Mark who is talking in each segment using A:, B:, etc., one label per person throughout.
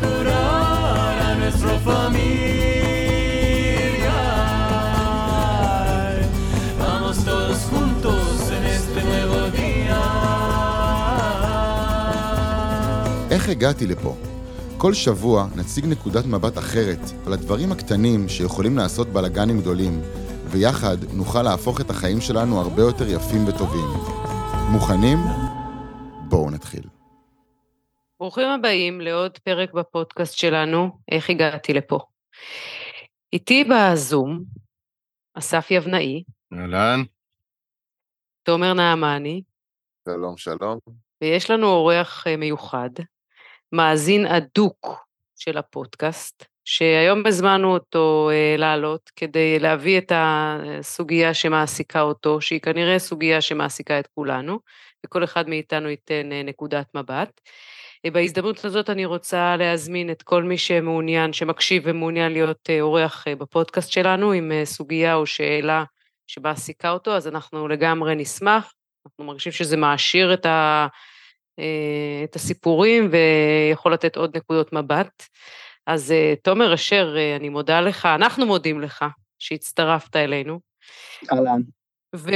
A: curar a nuestra familia. Vamos todos juntos en este nuevo día.
B: איך הגעתי לפה? כל שבוע נציג נקודת מבט אחרת על הדברים הקטנים שיכולים לעשות בלאגנים גדולים, ויחד נוכל להפוך את החיים שלנו הרבה יותר יפים וטובים. מוכנים? בואו נתחיל.
C: ברוכים הבאים לעוד פרק בפודקאסט שלנו, איך הגעתי לפה. איתי בזום, אסף יבנאי,
D: אהלן,
C: תומר נעמני,
B: שלום, שלום.
C: ויש לנו אורח אה, מיוחד, מאזין אדוק של הפודקאסט, שהיום הזמנו אותו אה, לעלות כדי להביא את הסוגיה שמעסיקה אותו, שהיא כנראה סוגיה שמעסיקה את כולנו, וכל אחד מאיתנו ייתן אה, נקודת מבט. בהזדמנות הזאת אני רוצה להזמין את כל מי שמעוניין, שמקשיב ומעוניין להיות אה, אורח אה, בפודקאסט שלנו עם אה, סוגיה או שאלה שמעסיקה אותו, אז אנחנו לגמרי נשמח. אנחנו מרגישים שזה מעשיר את, ה, את הסיפורים ויכול לתת עוד נקודות מבט. אז תומר אשר, אני מודה לך, אנחנו מודים לך שהצטרפת אלינו.
E: אהלן.
C: ו...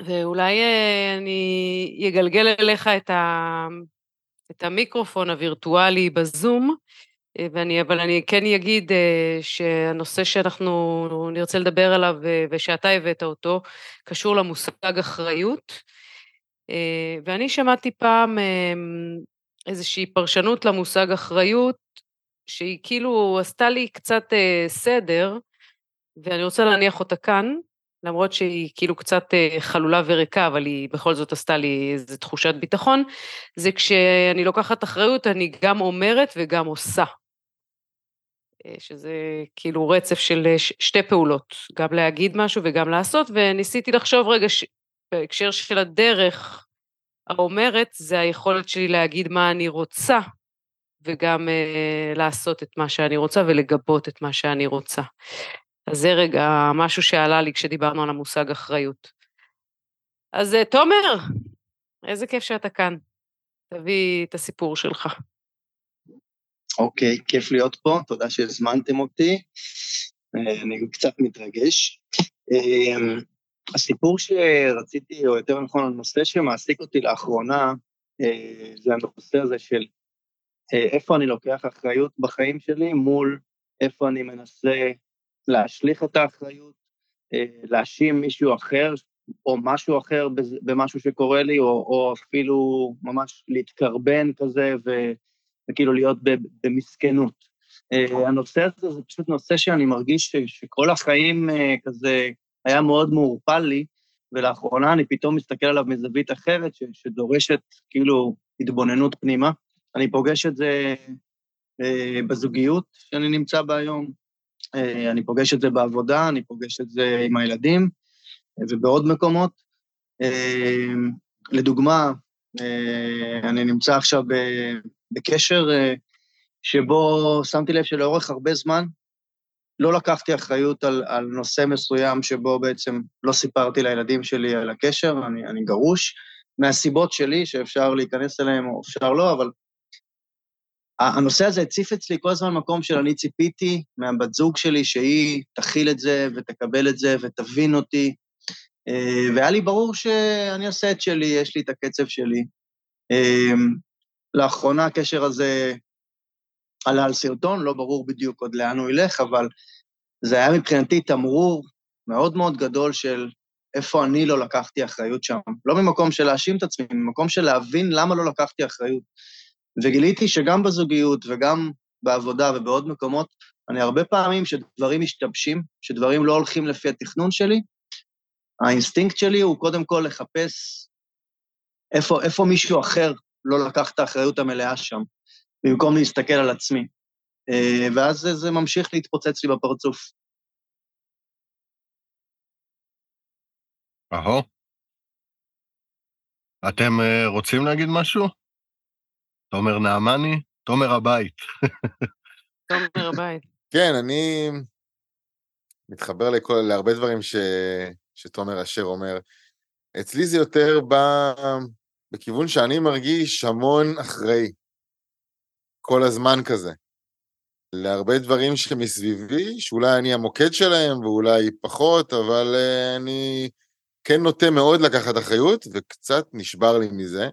C: ואולי אה, אני אגלגל אליך את, ה... את המיקרופון הווירטואלי בזום, אה, ואני, אבל אני כן אגיד אה, שהנושא שאנחנו נרצה לדבר עליו ושאתה הבאת אותו, קשור למושג אחריות. ואני שמעתי פעם איזושהי פרשנות למושג אחריות, שהיא כאילו עשתה לי קצת סדר, ואני רוצה להניח אותה כאן, למרות שהיא כאילו קצת אה, חלולה וריקה, אבל היא בכל זאת עשתה לי איזו תחושת ביטחון, זה כשאני לוקחת אחריות, אני גם אומרת וגם עושה. אה, שזה כאילו רצף של אה, שתי פעולות, גם להגיד משהו וגם לעשות, וניסיתי לחשוב רגע, ש... בהקשר של הדרך האומרת, זה היכולת שלי להגיד מה אני רוצה, וגם אה, לעשות את מה שאני רוצה ולגבות את מה שאני רוצה. אז זה רגע משהו שעלה לי כשדיברנו על המושג אחריות. אז אה, תומר, איזה כיף שאתה כאן. תביא את הסיפור שלך.
E: אוקיי, כיף להיות פה, תודה שהזמנתם אותי. אה, אני קצת מתרגש. אה, הסיפור שרציתי, או יותר נכון, הנושא שמעסיק אותי לאחרונה, זה הנושא הזה של איפה אני לוקח אחריות בחיים שלי מול איפה אני מנסה להשליך את האחריות, אה, להאשים מישהו אחר או משהו אחר במשהו שקורה לי, או, או אפילו ממש להתקרבן כזה ו, וכאילו להיות במסכנות. אה, הנושא הזה זה פשוט נושא שאני מרגיש ש, שכל החיים אה, כזה היה מאוד מעורפל לי, ולאחרונה אני פתאום מסתכל עליו מזווית אחרת, ש, שדורשת כאילו התבוננות פנימה. אני פוגש את זה בזוגיות שאני נמצא בה היום, אני פוגש את זה בעבודה, אני פוגש את זה עם הילדים אה, ובעוד מקומות. אה, לדוגמה, אני נמצא עכשיו בקשר שבו שמתי לב שלאורך הרבה זמן לא לקחתי אחריות על, על נושא מסוים שבו בעצם לא סיפרתי לילדים שלי על הקשר, אני, אני גרוש, מהסיבות שלי שאפשר להיכנס אליהם או אפשר לא, אבל הנושא הזה הציף אצלי כל הזמן מקום של אני ציפיתי מהבת זוג שלי שהיא תכיל את זה ותקבל את זה ותבין אותי, אה, והיה לי ברור שאני עושה את שלי, יש לי את הקצב שלי. אה, לאחרונה הקשר הזה עלה על סרטון, לא ברור בדיוק עוד לאן הוא ילך, אבל זה היה מבחינתי תמרור מאוד מאוד גדול של איפה אני לא לקחתי אחריות שם. לא ממקום של להאשים את עצמי, ממקום של להבין למה לא לקחתי אחריות. וגיליתי שגם בזוגיות וגם בעבודה ובעוד מקומות, אני הרבה פעמים שדברים משתבשים, שדברים לא הולכים לפי התכנון שלי, האינסטינקט שלי הוא קודם כל לחפש איפה, איפה מישהו אחר לא לקח את האחריות המלאה שם, במקום להסתכל על עצמי. אה, ואז זה, זה ממשיך להתפוצץ לי בפרצוף.
D: אהו. אתם uh, רוצים להגיד משהו? תומר נעמני, תומר הבית.
C: תומר הבית.
B: כן, אני מתחבר לכל, להרבה דברים ש, שתומר אשר אומר. אצלי זה יותר ב, בכיוון שאני מרגיש המון אחראי. כל הזמן כזה. להרבה דברים שמסביבי, שאולי אני המוקד שלהם ואולי פחות, אבל uh, אני כן נוטה מאוד לקחת אחריות, וקצת נשבר לי מזה.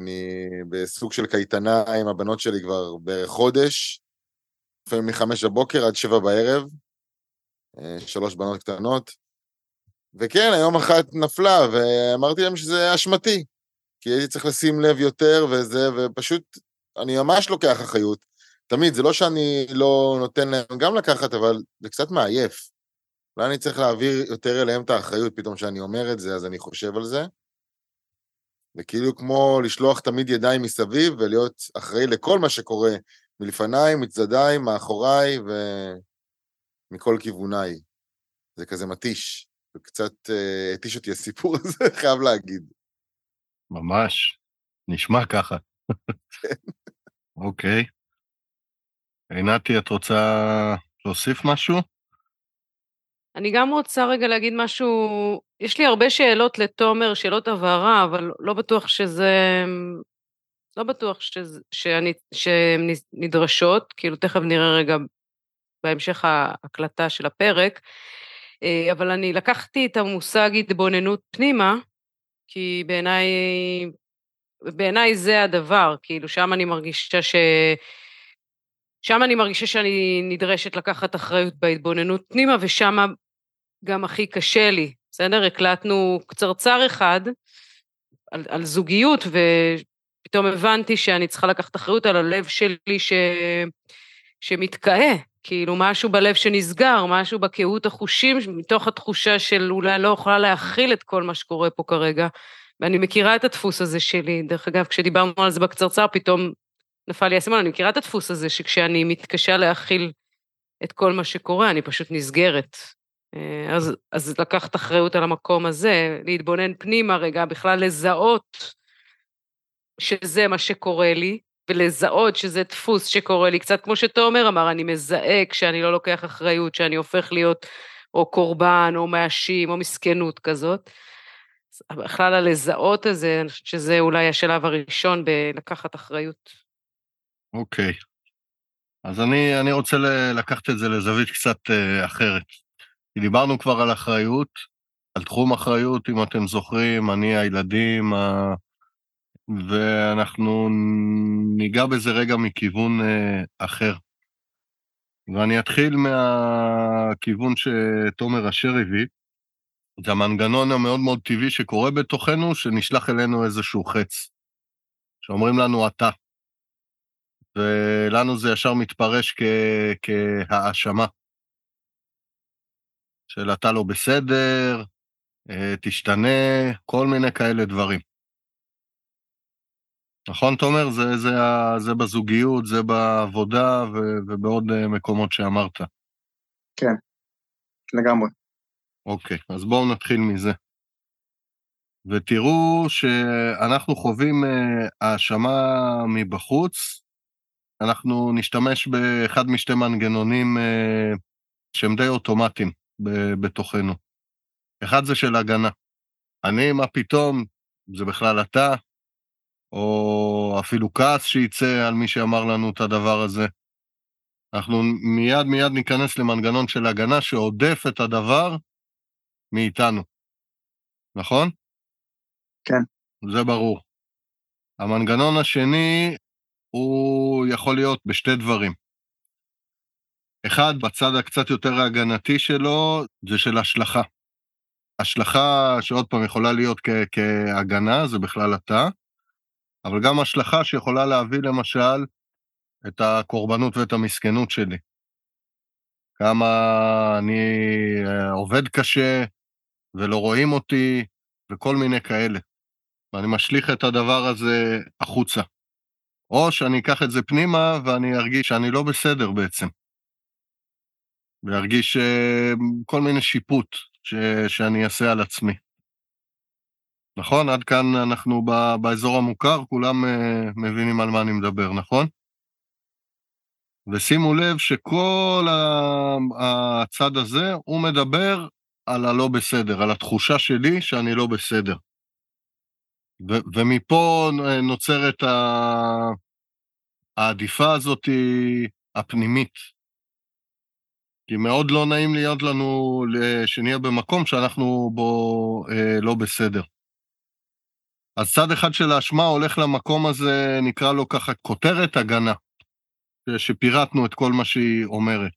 B: אני בסוג של קייטנה עם הבנות שלי כבר בערך חודש, לפעמים מחמש בבוקר עד שבע בערב, uh, שלוש בנות קטנות. וכן, היום אחת נפלה, ואמרתי להם שזה אשמתי, כי הייתי צריך לשים לב יותר וזה, ופשוט, אני ממש לוקח אחריות. תמיד, זה לא שאני לא נותן להם גם לקחת, אבל זה קצת מעייף. אולי אני צריך להעביר יותר אליהם את האחריות, פתאום כשאני אומר את זה, אז אני חושב על זה. וכאילו כמו לשלוח תמיד ידיים מסביב ולהיות אחראי לכל מה שקורה מלפניי, מצדדיי, מאחוריי ומכל כיווניי. זה כזה מתיש, וקצת אה, התיש אותי הסיפור הזה, חייב להגיד.
D: ממש, נשמע ככה. אוקיי. עינתי, את רוצה להוסיף משהו?
C: אני גם רוצה רגע להגיד משהו, יש לי הרבה שאלות לתומר, שאלות הבהרה, אבל לא בטוח שזה, לא בטוח שזה, שאני, שהן נדרשות, כאילו תכף נראה רגע בהמשך ההקלטה של הפרק, אה, אבל אני לקחתי את המושג התבוננות פנימה, כי בעיניי, בעיניי זה הדבר, כאילו שם אני מרגישה ש... שם אני מרגישה שאני נדרשת לקחת אחריות בהתבוננות פנימה, ושם גם הכי קשה לי, בסדר? הקלטנו קצרצר אחד על, על זוגיות, ופתאום הבנתי שאני צריכה לקחת אחריות על הלב שלי ש... שמתקהה, כאילו משהו בלב שנסגר, משהו בקהות החושים, מתוך התחושה של אולי לא יכולה להכיל את כל מה שקורה פה כרגע. ואני מכירה את הדפוס הזה שלי. דרך אגב, כשדיברנו על זה בקצרצר, פתאום נפל לי האסימון, אני מכירה את הדפוס הזה שכשאני מתקשה להכיל את כל מה שקורה, אני פשוט נסגרת. אה, אז, אז לקחת אחריות על המקום הזה, להתבונן פנימה רגע, בכלל לזהות שזה מה שקורה לי, ולזהות שזה דפוס שקורה לי, קצת כמו שתומר אמר, אני מזהה כשאני לא לוקח אחריות, שאני הופך להיות או קורבן, או מאשים, או מסכנות כזאת. בכלל הלזהות הזה, אני חושבת שזה אולי השלב הראשון בלקחת אחריות.
D: אוקיי. אז אני, אני רוצה לקחת את זה לזווית קצת uh, אחרת. דיברנו כבר על אחריות, על תחום אחריות, אם אתם זוכרים, אני, הילדים, ה... ואנחנו ניגע בזה רגע מכיוון uh, אחר. ואני אתחיל מהכיוון שתומר אשר הביא. זה המנגנון המאוד מאוד טבעי שקורה בתוכנו, שנשלח אלינו איזשהו חץ. שאומרים לנו אתה. ולנו זה ישר מתפרש כ- כהאשמה. של אתה לא בסדר, אה, תשתנה, כל מיני כאלה דברים. נכון, תומר? זה, זה, זה בזוגיות, זה בעבודה ו, ובעוד אה, מקומות שאמרת.
E: כן, לגמרי.
D: אוקיי, אז בואו נתחיל מזה. ותראו שאנחנו חווים אה, האשמה מבחוץ, אנחנו נשתמש באחד משתי מנגנונים אה, שהם די אוטומטיים בתוכנו. אחד זה של הגנה. אני, מה פתאום, זה בכלל אתה, או אפילו כעס שייצא על מי שאמר לנו את הדבר הזה. אנחנו מיד מיד ניכנס למנגנון של הגנה שעודף את הדבר מאיתנו, נכון?
E: כן.
D: זה ברור. המנגנון השני הוא יכול להיות בשתי דברים. אחד, בצד הקצת יותר ההגנתי שלו, זה של השלכה. השלכה שעוד פעם יכולה להיות כ- כהגנה, זה בכלל אתה, אבל גם השלכה שיכולה להביא למשל את הקורבנות ואת המסכנות שלי. כמה אני אה, עובד קשה ולא רואים אותי וכל מיני כאלה. ואני משליך את הדבר הזה החוצה. או שאני אקח את זה פנימה ואני ארגיש שאני לא בסדר בעצם. וארגיש uh, כל מיני שיפוט ש, שאני אעשה על עצמי. נכון? עד כאן אנחנו ב, באזור המוכר, כולם uh, מבינים על מה אני מדבר, נכון? ושימו לב שכל הצד הזה, הוא מדבר על הלא בסדר, על התחושה שלי שאני לא בסדר. ו- ומפה נוצרת ה- העדיפה הזאת הפנימית. כי מאוד לא נעים להיות לנו שנהיה במקום שאנחנו בו אה, לא בסדר. אז צד אחד של האשמה הולך למקום הזה, נקרא לו ככה כותרת הגנה, שפירטנו את כל מה שהיא אומרת.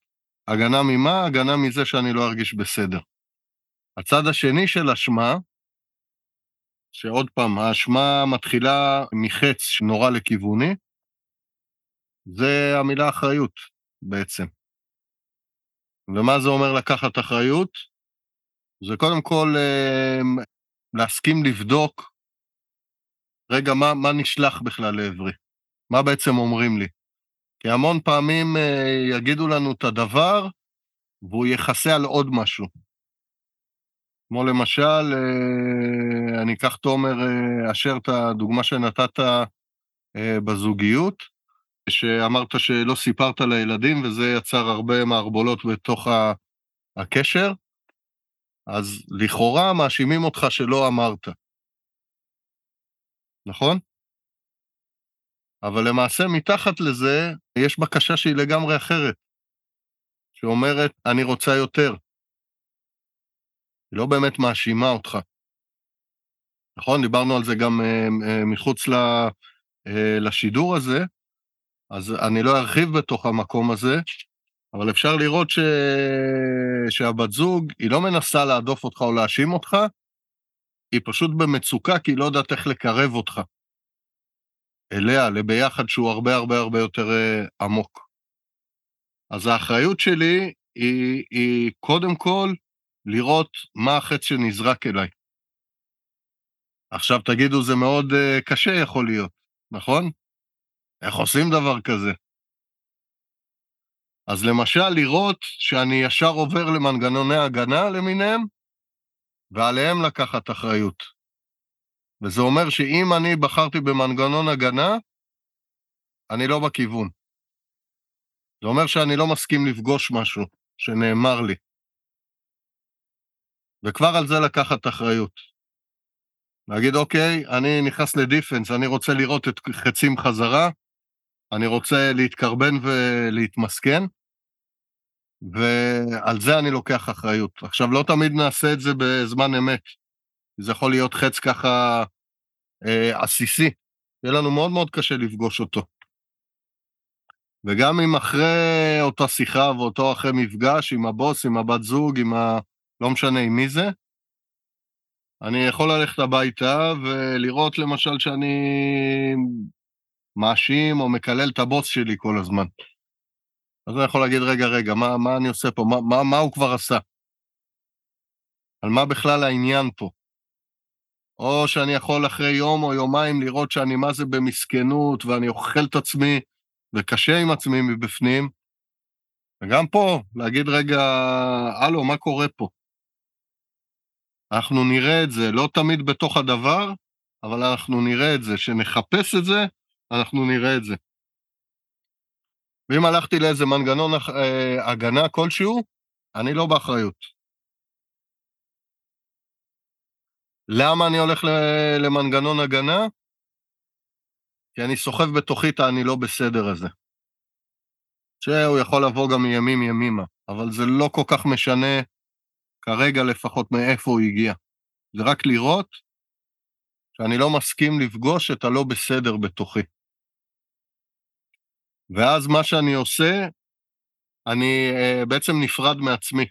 D: הגנה ממה? הגנה מזה שאני לא ארגיש בסדר. הצד השני של אשמה, שעוד פעם, האשמה מתחילה מחץ שנורא לכיווני, זה המילה אחריות בעצם. ומה זה אומר לקחת אחריות? זה קודם כל אה, להסכים לבדוק, רגע, מה, מה נשלח בכלל לעברי? מה בעצם אומרים לי? כי המון פעמים אה, יגידו לנו את הדבר, והוא יכסה על עוד משהו. כמו למשל, אה, אני אקח תומר אשר את הדוגמה שנתת בזוגיות, שאמרת שלא סיפרת לילדים, וזה יצר הרבה מערבולות בתוך הקשר, אז לכאורה מאשימים אותך שלא אמרת. נכון? אבל למעשה מתחת לזה יש בקשה שהיא לגמרי אחרת, שאומרת, אני רוצה יותר. היא לא באמת מאשימה אותך. נכון? דיברנו על זה גם uh, uh, מחוץ ל, uh, לשידור הזה, אז אני לא ארחיב בתוך המקום הזה, אבל אפשר לראות ש... שהבת זוג, היא לא מנסה להדוף אותך או להאשים אותך, היא פשוט במצוקה כי היא לא יודעת איך לקרב אותך. אליה, לביחד שהוא הרבה הרבה הרבה יותר עמוק. אז האחריות שלי היא, היא קודם כל לראות מה החץ שנזרק אליי. עכשיו תגידו, זה מאוד uh, קשה יכול להיות, נכון? איך עושים דבר כזה? אז למשל, לראות שאני ישר עובר למנגנוני הגנה למיניהם, ועליהם לקחת אחריות. וזה אומר שאם אני בחרתי במנגנון הגנה, אני לא בכיוון. זה אומר שאני לא מסכים לפגוש משהו שנאמר לי. וכבר על זה לקחת אחריות. להגיד, אוקיי, אני נכנס לדיפנס, אני רוצה לראות את חצים חזרה, אני רוצה להתקרבן ולהתמסכן, ועל זה אני לוקח אחריות. עכשיו, לא תמיד נעשה את זה בזמן אמת. זה יכול להיות חץ ככה אה, עסיסי. יהיה לנו מאוד מאוד קשה לפגוש אותו. וגם אם אחרי אותה שיחה ואותו אחרי מפגש עם הבוס, עם הבת זוג, עם ה... לא משנה עם מי זה, אני יכול ללכת הביתה ולראות למשל שאני מאשים או מקלל את הבוס שלי כל הזמן. אז אני יכול להגיד, רגע, רגע, מה, מה אני עושה פה? מה, מה, מה הוא כבר עשה? על מה בכלל העניין פה? או שאני יכול אחרי יום או יומיים לראות שאני מה זה במסכנות ואני אוכל את עצמי וקשה עם עצמי מבפנים, וגם פה, להגיד, רגע, הלו, מה קורה פה? אנחנו נראה את זה, לא תמיד בתוך הדבר, אבל אנחנו נראה את זה. שנחפש את זה, אנחנו נראה את זה. ואם הלכתי לאיזה מנגנון אה, הגנה כלשהו, אני לא באחריות. למה אני הולך למנגנון הגנה? כי אני סוחב בתוכי את ה"אני לא בסדר" הזה. שהוא יכול לבוא גם מימים ימימה, אבל זה לא כל כך משנה, כרגע לפחות, מאיפה הוא הגיע. זה רק לראות שאני לא מסכים לפגוש את הלא בסדר בתוכי. ואז מה שאני עושה, אני uh, בעצם נפרד מעצמי.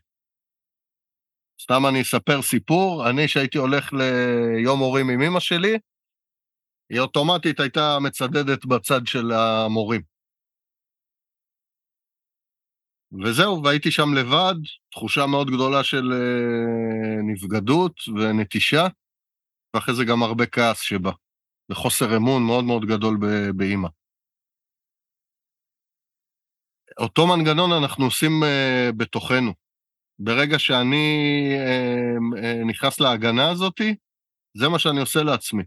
D: סתם אני אספר סיפור, אני שהייתי הולך ליום הורים עם אמא שלי, היא אוטומטית הייתה מצדדת בצד של המורים. וזהו, והייתי שם לבד, תחושה מאוד גדולה של uh, נבגדות ונטישה, ואחרי זה גם הרבה כעס שבא, וחוסר אמון מאוד מאוד גדול באימא. אותו מנגנון אנחנו עושים uh, בתוכנו. ברגע שאני uh, uh, נכנס להגנה הזאתי, זה מה שאני עושה לעצמי.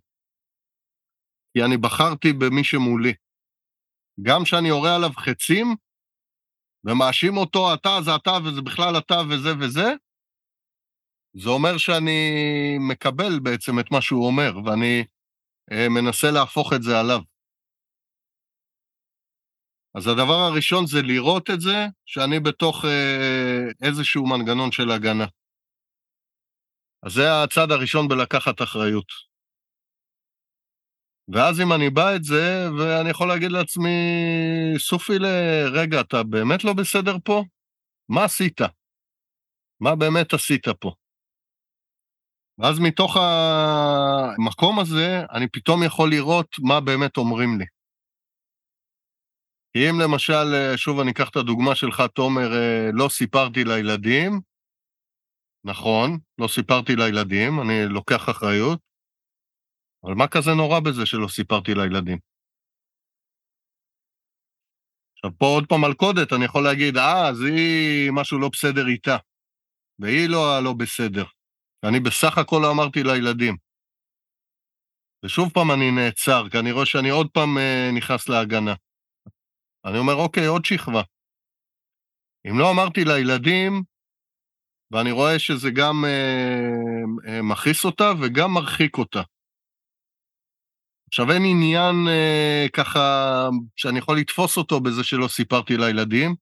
D: כי אני בחרתי במי שמולי. גם כשאני יורה עליו חצים, ומאשים אותו, אתה זה אתה וזה בכלל אתה וזה וזה, זה אומר שאני מקבל בעצם את מה שהוא אומר, ואני uh, מנסה להפוך את זה עליו. אז הדבר הראשון זה לראות את זה, שאני בתוך אה, איזשהו מנגנון של הגנה. אז זה הצד הראשון בלקחת אחריות. ואז אם אני בא את זה, ואני יכול להגיד לעצמי, סופי לרגע, אתה באמת לא בסדר פה? מה עשית? מה באמת עשית פה? ואז מתוך המקום הזה, אני פתאום יכול לראות מה באמת אומרים לי. כי אם למשל, שוב אני אקח את הדוגמה שלך, תומר, לא סיפרתי לילדים, נכון, לא סיפרתי לילדים, אני לוקח אחריות, אבל מה כזה נורא בזה שלא סיפרתי לילדים? עכשיו, פה עוד פעם מלכודת, אני יכול להגיד, אה, אז היא, משהו לא בסדר איתה, והיא לא הלא בסדר. ואני בסך הכל לא אמרתי לילדים. ושוב פעם אני נעצר, כי אני רואה שאני עוד פעם אה, נכנס להגנה. אני אומר, אוקיי, עוד שכבה. אם לא אמרתי לילדים, ואני רואה שזה גם אה, אה, מכעיס אותה וגם מרחיק אותה. עכשיו, אין עניין אה, ככה שאני יכול לתפוס אותו בזה שלא סיפרתי לילדים.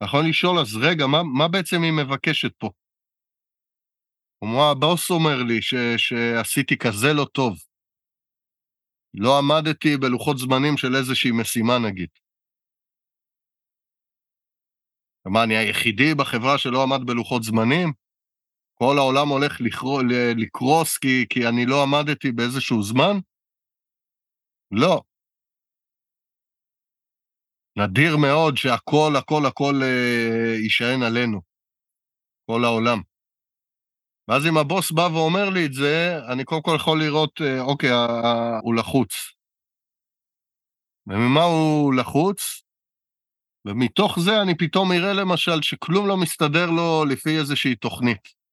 D: אני יכול לשאול, אז רגע, מה, מה בעצם היא מבקשת פה? כמו הבוס אומר לי ש, שעשיתי כזה לא טוב. לא עמדתי בלוחות זמנים של איזושהי משימה, נגיד. מה, אני היחידי בחברה שלא עמד בלוחות זמנים? כל העולם הולך לקרוס כי, כי אני לא עמדתי באיזשהו זמן? לא. נדיר מאוד שהכל, הכל, הכל אה, יישען עלינו, כל העולם. ואז אם הבוס בא ואומר לי את זה, אני קודם כל יכול לראות, אה, אוקיי, אה, הוא לחוץ. וממה הוא לחוץ? ומתוך זה אני פתאום אראה למשל שכלום לא מסתדר לו לפי איזושהי תוכנית.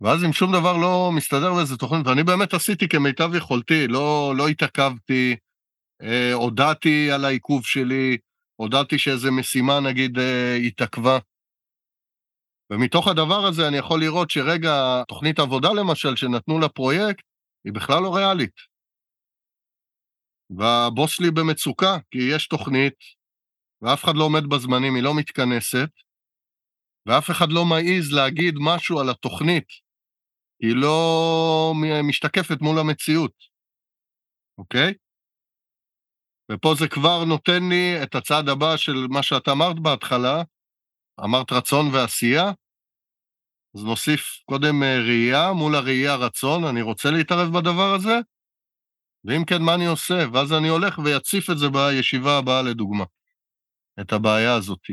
D: ואז אם שום דבר לא מסתדר באיזה תוכנית, ואני באמת עשיתי כמיטב יכולתי, לא, לא התעכבתי, אה, הודעתי על העיכוב שלי, הודעתי שאיזו משימה נגיד אה, התעכבה. ומתוך הדבר הזה אני יכול לראות שרגע, תוכנית עבודה למשל, שנתנו לפרויקט, היא בכלל לא ריאלית. והבוס שלי במצוקה, כי יש תוכנית, ואף אחד לא עומד בזמנים, היא לא מתכנסת, ואף אחד לא מעז להגיד משהו על התוכנית, היא לא משתקפת מול המציאות, אוקיי? ופה זה כבר נותן לי את הצעד הבא של מה שאתה אמרת בהתחלה, אמרת רצון ועשייה, אז נוסיף קודם אה, ראייה, מול הראייה רצון, אני רוצה להתערב בדבר הזה, ואם כן, מה אני עושה? ואז אני הולך ויציף את זה בישיבה הבאה לדוגמה, את הבעיה הזאת.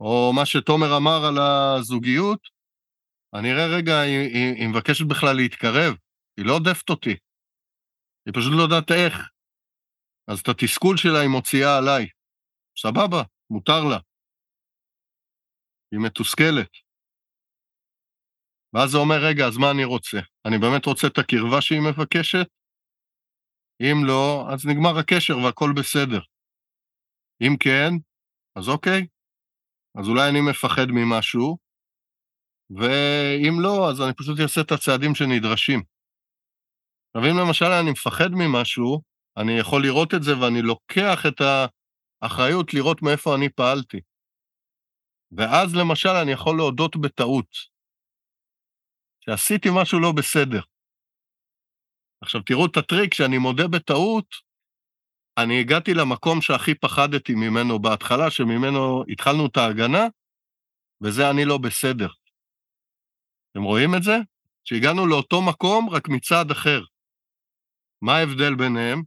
D: או מה שתומר אמר על הזוגיות, אני אראה רגע, היא, היא, היא מבקשת בכלל להתקרב, היא לא עודפת אותי, היא פשוט לא יודעת איך. אז את התסכול שלה היא מוציאה עליי. סבבה, מותר לה. היא מתוסכלת. ואז זה אומר, רגע, אז מה אני רוצה? אני באמת רוצה את הקרבה שהיא מבקשת? אם לא, אז נגמר הקשר והכל בסדר. אם כן, אז אוקיי. אז אולי אני מפחד ממשהו, ואם לא, אז אני פשוט אעשה את הצעדים שנדרשים. עכשיו, אם למשל אני מפחד ממשהו, אני יכול לראות את זה ואני לוקח את האחריות לראות מאיפה אני פעלתי. ואז למשל אני יכול להודות בטעות, שעשיתי משהו לא בסדר. עכשיו תראו את הטריק, כשאני מודה בטעות, אני הגעתי למקום שהכי פחדתי ממנו בהתחלה, שממנו התחלנו את ההגנה, וזה אני לא בסדר. אתם רואים את זה? שהגענו לאותו מקום, רק מצד אחר. מה ההבדל ביניהם?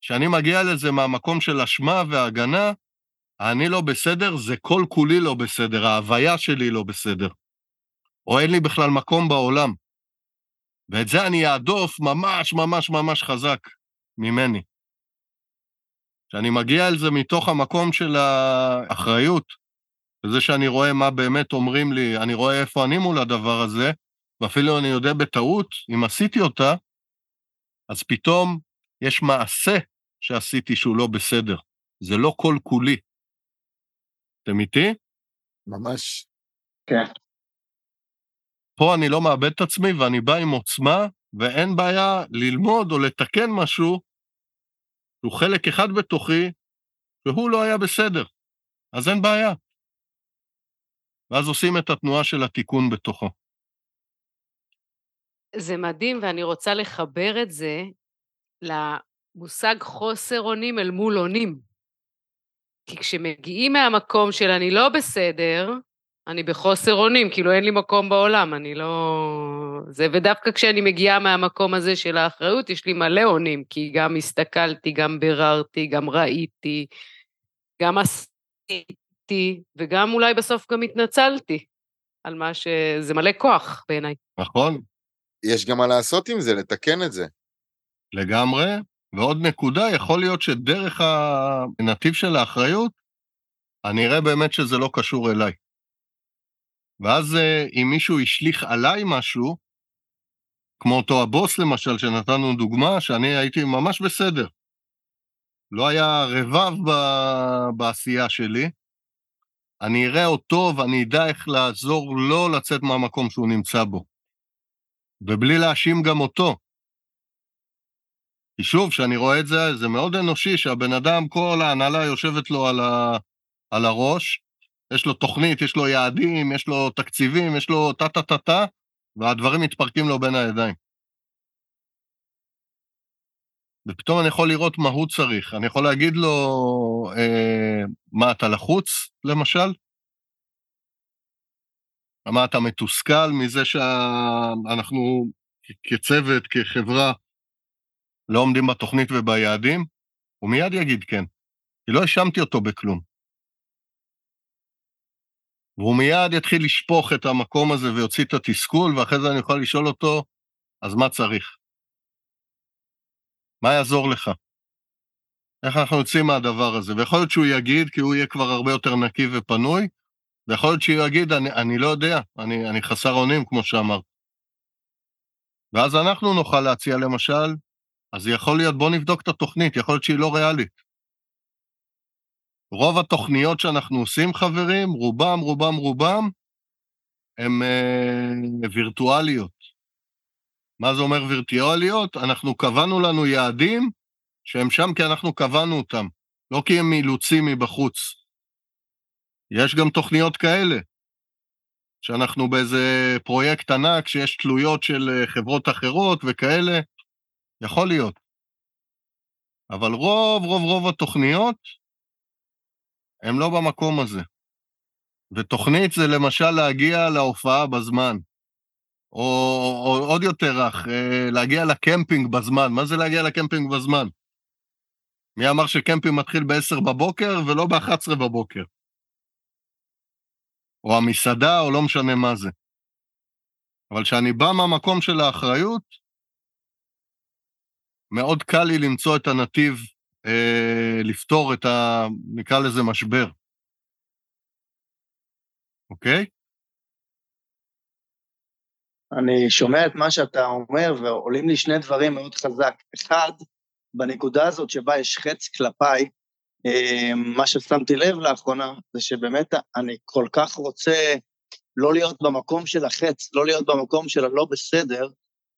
D: כשאני מגיע לזה מהמקום של אשמה והגנה, אני לא בסדר, זה כל כולי לא בסדר, ההוויה שלי לא בסדר. או אין לי בכלל מקום בעולם. ואת זה אני אעדוף ממש ממש ממש חזק ממני. כשאני מגיע אל זה מתוך המקום של האחריות, וזה שאני רואה מה באמת אומרים לי, אני רואה איפה אני מול הדבר הזה, ואפילו אני יודע בטעות, אם עשיתי אותה, אז פתאום יש מעשה שעשיתי שהוא לא בסדר. זה לא כל כולי. אתם איתי?
B: ממש.
E: כן.
D: פה אני לא מאבד את עצמי ואני בא עם עוצמה, ואין בעיה ללמוד או לתקן משהו שהוא חלק אחד בתוכי, והוא לא היה בסדר. אז אין בעיה. ואז עושים את התנועה של התיקון בתוכו.
C: זה מדהים, ואני רוצה לחבר את זה למושג חוסר אונים אל מול אונים. כי כשמגיעים מהמקום של אני לא בסדר, אני בחוסר אונים, כאילו אין לי מקום בעולם, אני לא... זה, ודווקא כשאני מגיעה מהמקום הזה של האחריות, יש לי מלא אונים, כי גם הסתכלתי, גם ביררתי, גם ראיתי, גם עשיתי, וגם אולי בסוף גם התנצלתי על מה ש... זה מלא כוח בעיניי.
D: נכון?
B: יש גם מה לעשות עם זה, לתקן את זה.
D: לגמרי. ועוד נקודה, יכול להיות שדרך הנתיב של האחריות, אני אראה באמת שזה לא קשור אליי. ואז אה, אם מישהו השליך עליי משהו, כמו אותו הבוס למשל, שנתנו דוגמה, שאני הייתי ממש בסדר. לא היה רבב ב- בעשייה שלי, אני אראה אותו ואני אדע איך לעזור לו לצאת מהמקום שהוא נמצא בו. ובלי להאשים גם אותו. כי שוב, כשאני רואה את זה, זה מאוד אנושי שהבן אדם, כל ההנהלה יושבת לו על, ה, על הראש, יש לו תוכנית, יש לו יעדים, יש לו תקציבים, יש לו טה-טה-טה-טה, והדברים מתפרקים לו בין הידיים. ופתאום אני יכול לראות מה הוא צריך. אני יכול להגיד לו, אה, מה, אתה לחוץ, למשל? מה, אתה מתוסכל מזה שאנחנו כצוות, כחברה, לא עומדים בתוכנית וביעדים? הוא מיד יגיד כן, כי לא האשמתי אותו בכלום. והוא מיד יתחיל לשפוך את המקום הזה ויוציא את התסכול, ואחרי זה אני יכול לשאול אותו, אז מה צריך? מה יעזור לך? איך אנחנו יוצאים מהדבר הזה? ויכול להיות שהוא יגיד, כי הוא יהיה כבר הרבה יותר נקי ופנוי, ויכול להיות שהוא יגיד, אני, אני לא יודע, אני, אני חסר אונים, כמו שאמרת. ואז אנחנו נוכל להציע, למשל, אז יכול להיות, בואו נבדוק את התוכנית, יכול להיות שהיא לא ריאלית. רוב התוכניות שאנחנו עושים, חברים, רובם, רובם, רובם, הן אה, וירטואליות. מה זה אומר וירטואליות? אנחנו קבענו לנו יעדים שהם שם כי אנחנו קבענו אותם, לא כי הם אילוצים מבחוץ. יש גם תוכניות כאלה, שאנחנו באיזה פרויקט ענק שיש תלויות של אה, חברות אחרות וכאלה, יכול להיות. אבל רוב רוב רוב התוכניות הם לא במקום הזה. ותוכנית זה למשל להגיע להופעה בזמן, או, או עוד יותר רך, אה, להגיע לקמפינג בזמן. מה זה להגיע לקמפינג בזמן? מי אמר שקמפינג מתחיל ב-10 בבוקר ולא ב-11 בבוקר? או המסעדה, או לא משנה מה זה. אבל כשאני בא מהמקום של האחריות, מאוד קל לי למצוא את הנתיב אה, לפתור את ה... נקרא לזה משבר. אוקיי?
E: אני שומע את מה שאתה אומר, ועולים לי שני דברים מאוד חזק. אחד, בנקודה הזאת שבה יש חץ כלפיי, אה, מה ששמתי לב לאחרונה, זה שבאמת אני כל כך רוצה לא להיות במקום של החץ, לא להיות במקום של הלא בסדר,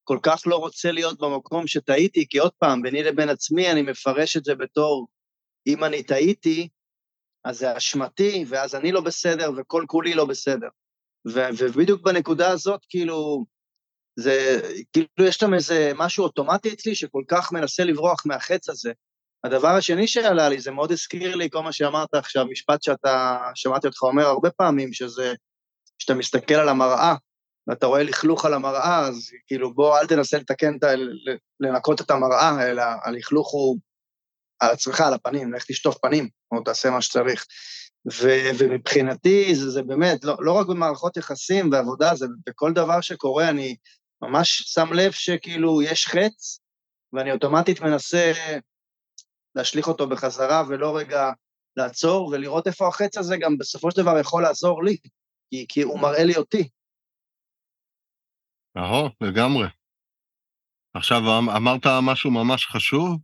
E: כל כך לא רוצה להיות במקום שטעיתי, כי עוד פעם, ביני לבין עצמי אני מפרש את זה בתור, אם אני טעיתי, אז זה אשמתי, ואז אני לא בסדר, וכל כולי לא בסדר. ו- ובדיוק בנקודה הזאת, כאילו, זה, כאילו יש שם איזה משהו אוטומטי אצלי שכל כך מנסה לברוח מהחץ הזה. הדבר השני שעלה לי, זה מאוד הזכיר לי כל מה שאמרת עכשיו, משפט שאתה, שמעתי אותך אומר הרבה פעמים, שזה, שאתה מסתכל על המראה, ואתה רואה לכלוך על המראה, אז כאילו בוא אל תנסה לתקן, לנקות את המראה, אלא הלכלוך הוא על עצמך, על הפנים, לך תשטוף פנים, או תעשה מה שצריך. ו, ומבחינתי זה, זה באמת, לא, לא רק במערכות יחסים ועבודה, זה בכל דבר שקורה, אני ממש שם לב שכאילו יש חץ, ואני אוטומטית מנסה להשליך אותו בחזרה, ולא רגע לעצור, ולראות איפה החץ הזה גם בסופו של דבר יכול לעזור לי, כי, כי הוא מראה לי אותי,
D: נכון, לגמרי. עכשיו, אמ, אמרת משהו ממש חשוב,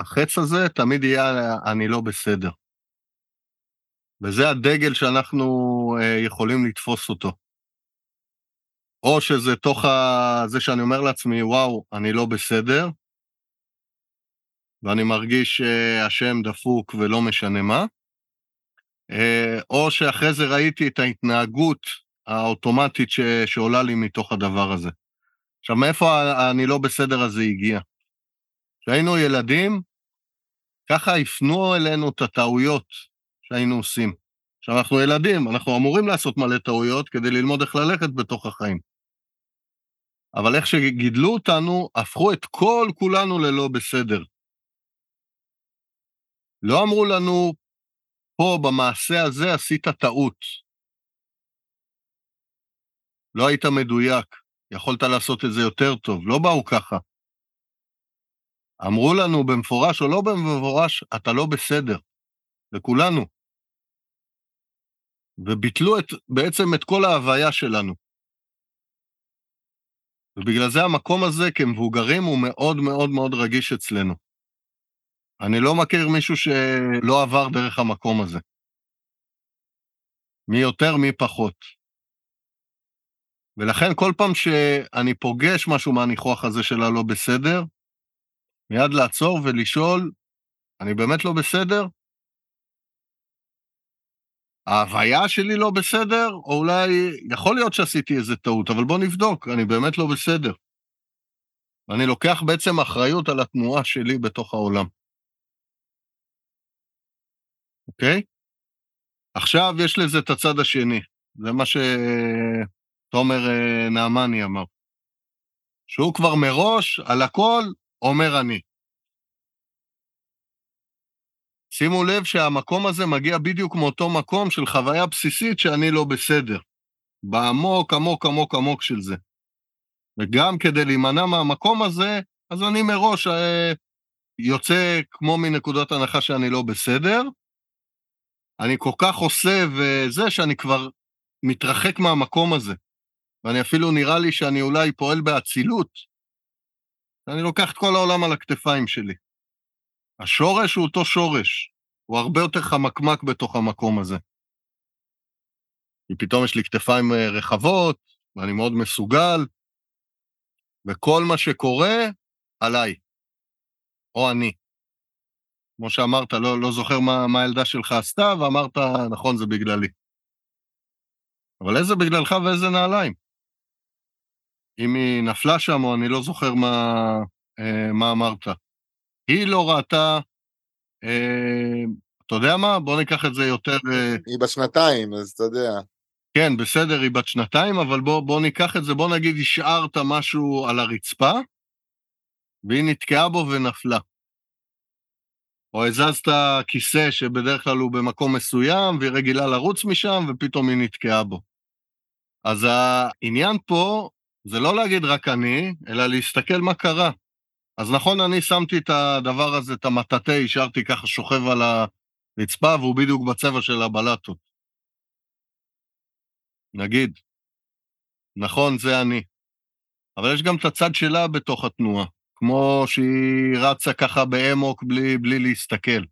D: החץ הזה תמיד יהיה אני לא בסדר. וזה הדגל שאנחנו אה, יכולים לתפוס אותו. או שזה תוך ה... זה שאני אומר לעצמי, וואו, אני לא בסדר, ואני מרגיש שהשם דפוק ולא משנה מה, אה, או שאחרי זה ראיתי את ההתנהגות האוטומטית ש... שעולה לי מתוך הדבר הזה. עכשיו, מאיפה ה"אני לא בסדר" הזה הגיע? כשהיינו ילדים, ככה הפנו אלינו את הטעויות שהיינו עושים. עכשיו, אנחנו ילדים, אנחנו אמורים לעשות מלא טעויות כדי ללמוד איך ללכת בתוך החיים. אבל איך שגידלו אותנו, הפכו את כל כולנו ללא בסדר. לא אמרו לנו, פה, במעשה הזה, עשית טעות. לא היית מדויק, יכולת לעשות את זה יותר טוב, לא באו ככה. אמרו לנו במפורש או לא במפורש, אתה לא בסדר, לכולנו. וביטלו את, בעצם את כל ההוויה שלנו. ובגלל זה המקום הזה כמבוגרים הוא מאוד מאוד מאוד רגיש אצלנו. אני לא מכיר מישהו שלא עבר דרך המקום הזה. מי יותר, מי פחות. ולכן כל פעם שאני פוגש משהו מהניחוח הזה של הלא בסדר, מיד לעצור ולשאול, אני באמת לא בסדר? ההוויה שלי לא בסדר, או אולי יכול להיות שעשיתי איזה טעות, אבל בוא נבדוק, אני באמת לא בסדר. ואני לוקח בעצם אחריות על התנועה שלי בתוך העולם. אוקיי? עכשיו יש לזה את הצד השני, זה מה שתומר אה, נעמני אמר. שהוא כבר מראש, על הכל, אומר אני. שימו לב שהמקום הזה מגיע בדיוק מאותו מקום של חוויה בסיסית שאני לא בסדר. בעמוק, עמוק, עמוק, עמוק של זה. וגם כדי להימנע מהמקום הזה, אז אני מראש אה, יוצא כמו מנקודת הנחה שאני לא בסדר. אני כל כך עושה וזה, שאני כבר מתרחק מהמקום הזה. ואני אפילו נראה לי שאני אולי פועל באצילות. אני לוקח את כל העולם על הכתפיים שלי. השורש הוא אותו שורש, הוא הרבה יותר חמקמק בתוך המקום הזה. כי פתאום יש לי כתפיים אה, רחבות, ואני מאוד מסוגל, וכל מה שקורה, עליי. או אני. כמו שאמרת, לא, לא זוכר מה, מה הילדה שלך עשתה, ואמרת, נכון, זה בגללי. אבל איזה בגללך ואיזה נעליים? אם היא נפלה שם, או אני לא זוכר מה, אה, מה אמרת. היא לא ראתה, אה, אתה יודע מה? בוא ניקח את זה יותר... אה...
B: היא בת שנתיים, אז אתה יודע.
D: כן, בסדר, היא בת שנתיים, אבל בוא, בוא ניקח את זה, בוא נגיד השארת משהו על הרצפה, והיא נתקעה בו ונפלה. או הזזת כיסא שבדרך כלל הוא במקום מסוים, והיא רגילה לרוץ משם, ופתאום היא נתקעה בו. אז העניין פה זה לא להגיד רק אני, אלא להסתכל מה קרה. אז נכון, אני שמתי את הדבר הזה, את המטאטא, השארתי ככה שוכב על הרצפה, והוא בדיוק בצבע של הבלטות. נגיד. נכון, זה אני. אבל יש גם את הצד שלה בתוך התנועה, כמו שהיא רצה ככה באמוק בלי, בלי להסתכל.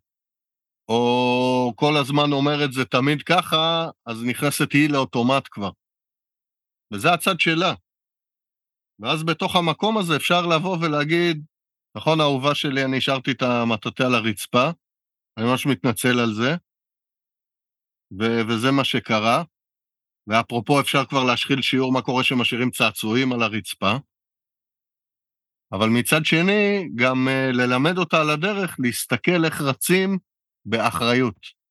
D: או כל הזמן אומרת זה תמיד ככה, אז נכנסת היא לאוטומט כבר. וזה הצד שלה. ואז בתוך המקום הזה אפשר לבוא ולהגיד, נכון, אהובה שלי, אני השארתי את המטאטא על הרצפה, אני ממש מתנצל על זה, ו- וזה מה שקרה. ואפרופו, אפשר כבר להשחיל שיעור מה קורה שמשאירים צעצועים על הרצפה. אבל מצד שני, גם uh, ללמד אותה על הדרך להסתכל איך רצים באחריות.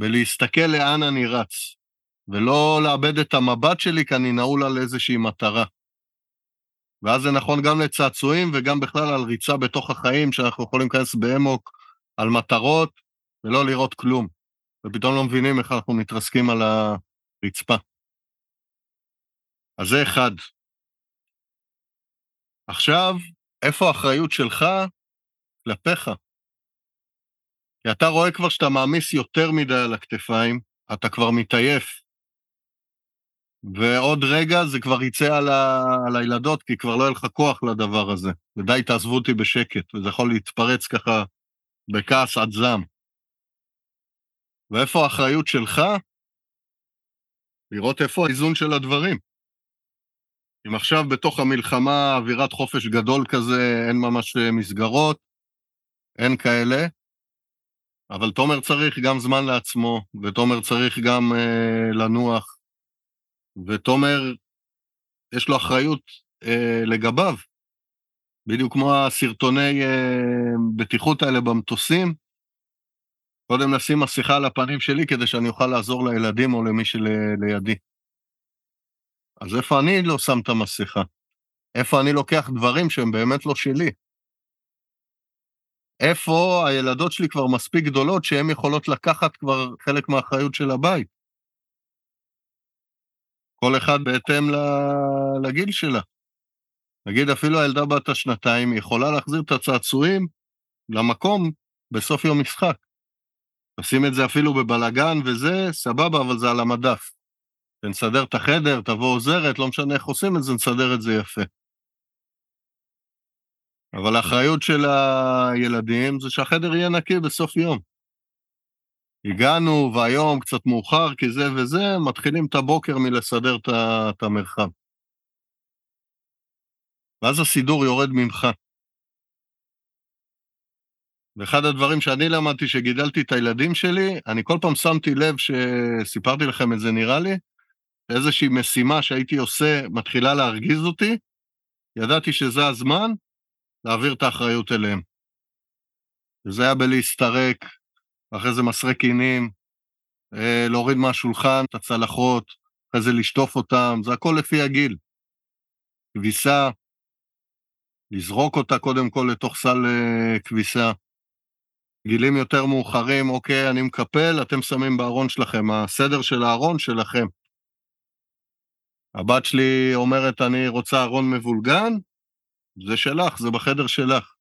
D: ולהסתכל לאן אני רץ, ולא לאבד את המבט שלי כי אני נעול על איזושהי מטרה. ואז זה נכון גם לצעצועים וגם בכלל על ריצה בתוך החיים, שאנחנו יכולים להיכנס באמוק על מטרות ולא לראות כלום. ופתאום לא מבינים איך אנחנו מתרסקים על הרצפה. אז זה אחד. עכשיו, איפה האחריות שלך כלפיך? כי אתה רואה כבר שאתה מעמיס יותר מדי על הכתפיים, אתה כבר מתעייף, ועוד רגע זה כבר יצא על, ה... על הילדות, כי כבר לא יהיה לך כוח לדבר הזה. ודי, תעזבו אותי בשקט, וזה יכול להתפרץ ככה בכעס עד זעם. ואיפה האחריות שלך? לראות איפה האיזון של הדברים. אם עכשיו בתוך המלחמה אווירת חופש גדול כזה, אין ממש אה, מסגרות, אין כאלה. אבל תומר צריך גם זמן לעצמו, ותומר צריך גם אה, לנוח, ותומר, יש לו אחריות אה, לגביו. בדיוק כמו הסרטוני אה, בטיחות האלה במטוסים, קודם נשים מסכה על הפנים שלי כדי שאני אוכל לעזור לילדים או למי שלידי. אז איפה אני לא שם את המסכה? איפה אני לוקח דברים שהם באמת לא שלי? איפה הילדות שלי כבר מספיק גדולות שהן יכולות לקחת כבר חלק מהאחריות של הבית? כל אחד בהתאם לגיל שלה. נגיד אפילו הילדה בת השנתיים יכולה להחזיר את הצעצועים למקום בסוף יום משחק. תשים את זה אפילו בבלגן וזה, סבבה, אבל זה על המדף. ונסדר את החדר, תבוא עוזרת, לא משנה איך עושים את זה, נסדר את זה יפה. אבל האחריות של הילדים זה שהחדר יהיה נקי בסוף יום. הגענו, והיום קצת מאוחר, כי זה וזה, מתחילים את הבוקר מלסדר את המרחב. ואז הסידור יורד ממך. ואחד הדברים שאני למדתי, שגידלתי את הילדים שלי, אני כל פעם שמתי לב, שסיפרתי לכם את זה נראה לי, איזושהי משימה שהייתי עושה מתחילה להרגיז אותי, ידעתי שזה הזמן להעביר את האחריות אליהם. וזה היה בלהסתרק, אחרי זה מסרק קינים, אה, להוריד מהשולחן את הצלחות, אחרי זה לשטוף אותם, זה הכל לפי הגיל. כביסה, לזרוק אותה קודם כל לתוך סל אה, כביסה. גילים יותר מאוחרים, אוקיי, אני מקפל, אתם שמים בארון שלכם, הסדר של הארון שלכם. הבת שלי אומרת, אני רוצה ארון מבולגן, זה שלך, זה בחדר שלך.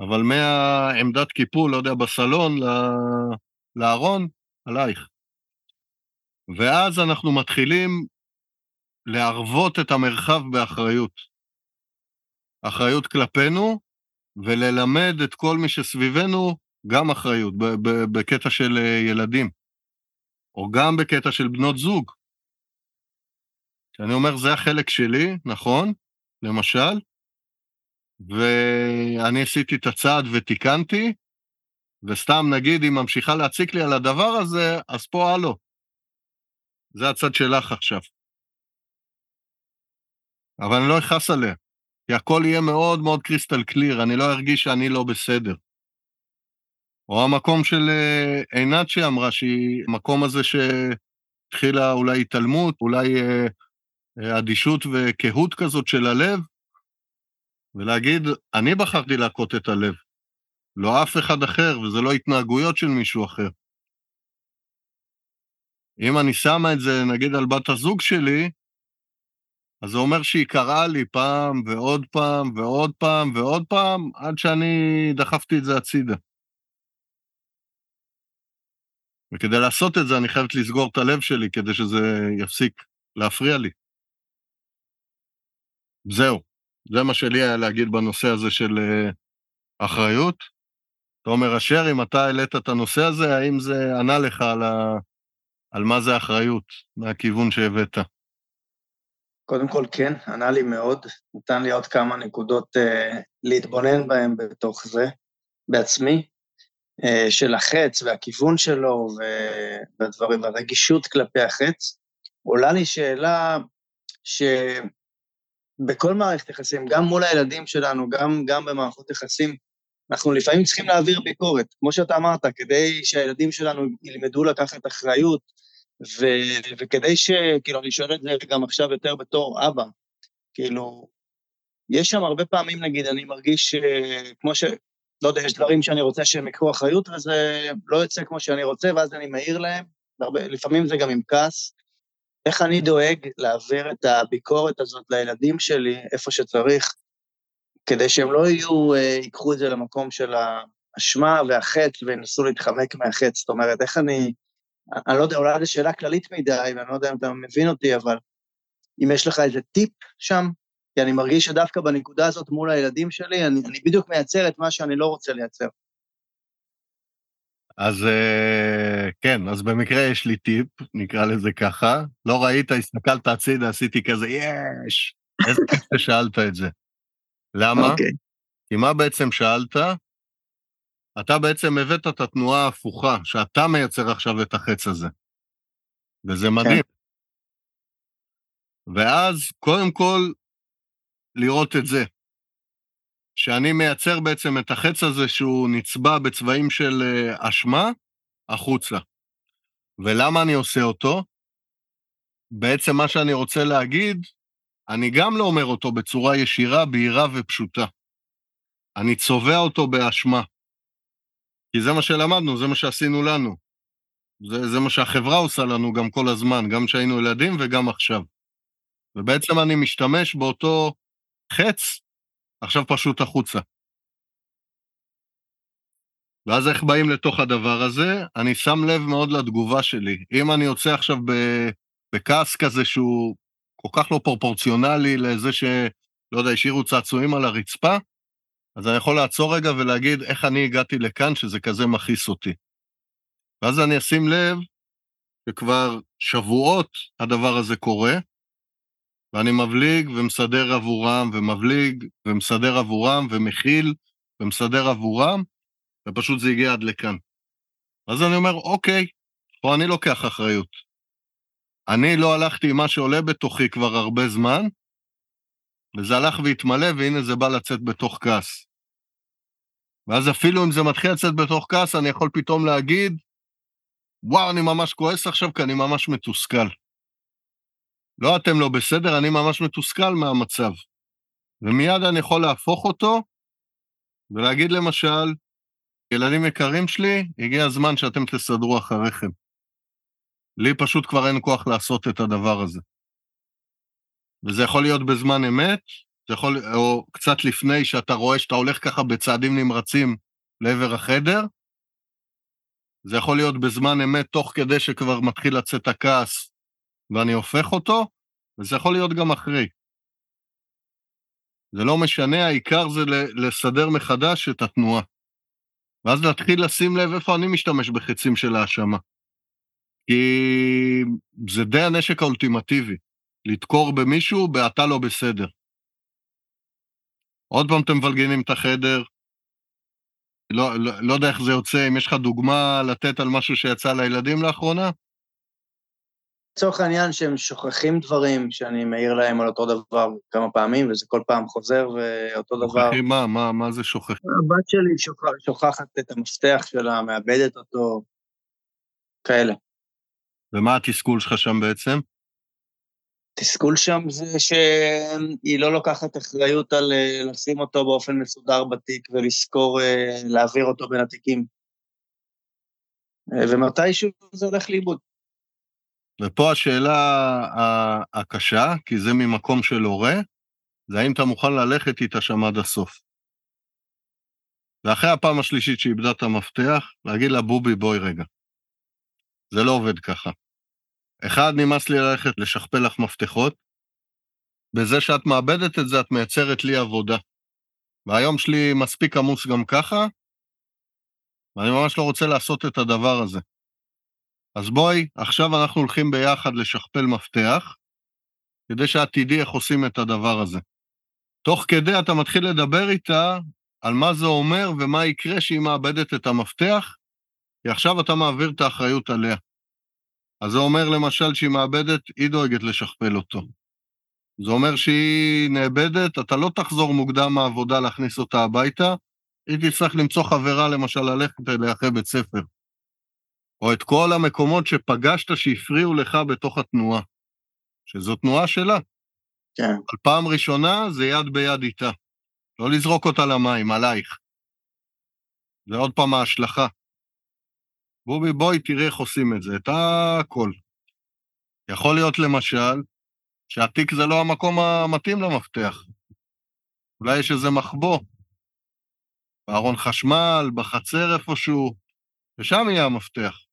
D: אבל מהעמדת קיפול, לא יודע, בסלון, לארון, עלייך. ואז אנחנו מתחילים להרוות את המרחב באחריות. אחריות כלפינו, וללמד את כל מי שסביבנו גם אחריות, בקטע של אה, ילדים, או גם בקטע של בנות זוג. שאני אומר, זה החלק שלי, נכון, למשל, ואני עשיתי את הצעד ותיקנתי, וסתם נגיד היא ממשיכה להציק לי על הדבר הזה, אז פה הלו. זה הצד שלך עכשיו. אבל אני לא אכעס עליה. כי הכל יהיה מאוד מאוד קריסטל קליר, אני לא ארגיש שאני לא בסדר. או המקום של אה, עינת שאמרה שהיא, המקום הזה שהתחילה אולי התעלמות, אולי אה, אה, אדישות וקהות כזאת של הלב, ולהגיד, אני בחרתי להכות את הלב, לא אף אחד אחר, וזה לא התנהגויות של מישהו אחר. אם אני שמה את זה, נגיד, על בת הזוג שלי, אז זה אומר שהיא קראה לי פעם ועוד פעם ועוד פעם ועוד פעם, עד שאני דחפתי את זה הצידה. וכדי לעשות את זה אני חייבת לסגור את הלב שלי כדי שזה יפסיק להפריע לי. זהו, זה מה שלי היה להגיד בנושא הזה של uh, אחריות. תומר אשר, אם אתה העלית את הנושא הזה, האם זה ענה לך על, ה... על מה זה אחריות, מהכיוון שהבאת?
E: קודם כל כן, ענה לי מאוד, נתן לי עוד כמה נקודות uh, להתבונן בהן בתוך זה, בעצמי, uh, של החץ והכיוון שלו והדברים, והרגישות כלפי החץ. עולה לי שאלה שבכל מערכת יחסים, גם מול הילדים שלנו, גם, גם במערכות יחסים, אנחנו לפעמים צריכים להעביר ביקורת, כמו שאתה אמרת, כדי שהילדים שלנו ילמדו לקחת אחריות, ו, וכדי ש... כאילו, אני שואל את זה גם עכשיו יותר בתור אבא, כאילו, יש שם הרבה פעמים, נגיד, אני מרגיש כמו ש... לא יודע, יש דברים שאני רוצה שהם יקחו אחריות, וזה לא יוצא כמו שאני רוצה, ואז אני מעיר להם, והרבה, לפעמים זה גם עם כעס. איך אני דואג להעביר את הביקורת הזאת לילדים שלי, איפה שצריך, כדי שהם לא יהיו, אה, ייקחו את זה למקום של האשמה והחטא וינסו להתחמק מהחטא. זאת אומרת, איך אני אני לא יודע, אולי זו שאלה כללית מדי, ואני לא יודע אם אתה מבין אותי, אבל אם יש לך איזה טיפ שם, כי אני מרגיש שדווקא בנקודה הזאת מול הילדים שלי, אני, אני בדיוק מייצר את מה שאני לא רוצה לייצר.
D: אז אה, כן, אז במקרה יש לי טיפ, נקרא לזה ככה. לא ראית, הסתכלת הצידה, עשיתי כזה, יש! איזה כיף ששאלת את זה. למה? Okay. אוקיי. כי מה בעצם שאלת? אתה בעצם הבאת את התנועה ההפוכה, שאתה מייצר עכשיו את החץ הזה. וזה מדהים. כן. ואז, קודם כל, לראות את זה. שאני מייצר בעצם את החץ הזה שהוא נצבע בצבעים של אה, אשמה, החוצה. ולמה אני עושה אותו? בעצם מה שאני רוצה להגיד, אני גם לא אומר אותו בצורה ישירה, בהירה ופשוטה. אני צובע אותו באשמה. כי זה מה שלמדנו, זה מה שעשינו לנו. זה, זה מה שהחברה עושה לנו גם כל הזמן, גם כשהיינו ילדים וגם עכשיו. ובעצם אני משתמש באותו חץ, עכשיו פשוט החוצה. ואז איך באים לתוך הדבר הזה? אני שם לב מאוד לתגובה שלי. אם אני יוצא עכשיו בכעס כזה שהוא כל כך לא פרופורציונלי לזה ש... לא יודע, השאירו צעצועים על הרצפה, אז אני יכול לעצור רגע ולהגיד איך אני הגעתי לכאן שזה כזה מכעיס אותי. ואז אני אשים לב שכבר שבועות הדבר הזה קורה, ואני מבליג ומסדר עבורם, ומבליג ומסדר עבורם, ומכיל ומסדר עבורם, ופשוט זה הגיע עד לכאן. אז אני אומר, אוקיי, פה אני לוקח אחריות. אני לא הלכתי עם מה שעולה בתוכי כבר הרבה זמן, וזה הלך והתמלא, והנה זה בא לצאת בתוך כעס. ואז אפילו אם זה מתחיל לצאת בתוך כעס, אני יכול פתאום להגיד, וואו, אני ממש כועס עכשיו כי אני ממש מתוסכל. לא אתם לא בסדר, אני ממש מתוסכל מהמצב. ומיד אני יכול להפוך אותו ולהגיד למשל, ילדים יקרים שלי, הגיע הזמן שאתם תסדרו אחריכם. לי פשוט כבר אין כוח לעשות את הדבר הזה. וזה יכול להיות בזמן אמת, זה יכול, או קצת לפני שאתה רואה שאתה הולך ככה בצעדים נמרצים לעבר החדר, זה יכול להיות בזמן אמת תוך כדי שכבר מתחיל לצאת הכעס ואני הופך אותו, וזה יכול להיות גם אחרי. זה לא משנה, העיקר זה לסדר מחדש את התנועה. ואז להתחיל לשים לב איפה אני משתמש בחצים של האשמה. כי זה די הנשק האולטימטיבי, לדקור במישהו ב"אתה לא בסדר". עוד פעם אתם מבלגנים את החדר, לא, לא, לא יודע איך זה יוצא, אם יש לך דוגמה לתת על משהו שיצא לילדים לאחרונה?
E: לצורך העניין שהם שוכחים דברים שאני מעיר להם על אותו דבר כמה פעמים, וזה כל פעם חוזר ואותו דבר.
D: שוכחים מה? מה, מה זה שוכחים?
E: הבת שלי שוכח, שוכחת את המפתח שלה, מאבדת אותו, כאלה.
D: ומה התסכול שלך שם בעצם?
E: התסכול שם זה שהיא לא לוקחת אחריות על אה, לשים אותו באופן מסודר בתיק ולזכור אה, להעביר אותו בין התיקים. אה, ומתישהו זה הולך לאיבוד.
D: ופה השאלה הקשה, כי זה ממקום של הורה, זה האם אתה מוכן ללכת איתה שם עד הסוף. ואחרי הפעם השלישית שאיבדה את המפתח, להגיד לה, בובי, בואי רגע. זה לא עובד ככה. אחד, נמאס לי ללכת לשכפל לך מפתחות. בזה שאת מאבדת את זה, את מייצרת לי עבודה. והיום שלי מספיק עמוס גם ככה, ואני ממש לא רוצה לעשות את הדבר הזה. אז בואי, עכשיו אנחנו הולכים ביחד לשכפל מפתח, כדי שאת תדעי איך עושים את הדבר הזה. תוך כדי אתה מתחיל לדבר איתה על מה זה אומר ומה יקרה שהיא מאבדת את המפתח, כי עכשיו אתה מעביר את האחריות עליה. אז זה אומר למשל שהיא מאבדת, היא דואגת לשכפל אותו. זה אומר שהיא נאבדת, אתה לא תחזור מוקדם מהעבודה להכניס אותה הביתה, היא תצטרך למצוא חברה למשל ללכת אליה אחרי בית ספר. או את כל המקומות שפגשת שהפריעו לך בתוך התנועה, שזו תנועה שלה.
E: כן.
D: על פעם ראשונה זה יד ביד איתה. לא לזרוק אותה למים, עלייך. זה עוד פעם ההשלכה. בובי, בואי תראי איך עושים את זה, את הכל. יכול להיות למשל שהתיק זה לא המקום המתאים למפתח. אולי יש איזה מחבוא, בארון חשמל, בחצר איפשהו, ושם יהיה המפתח.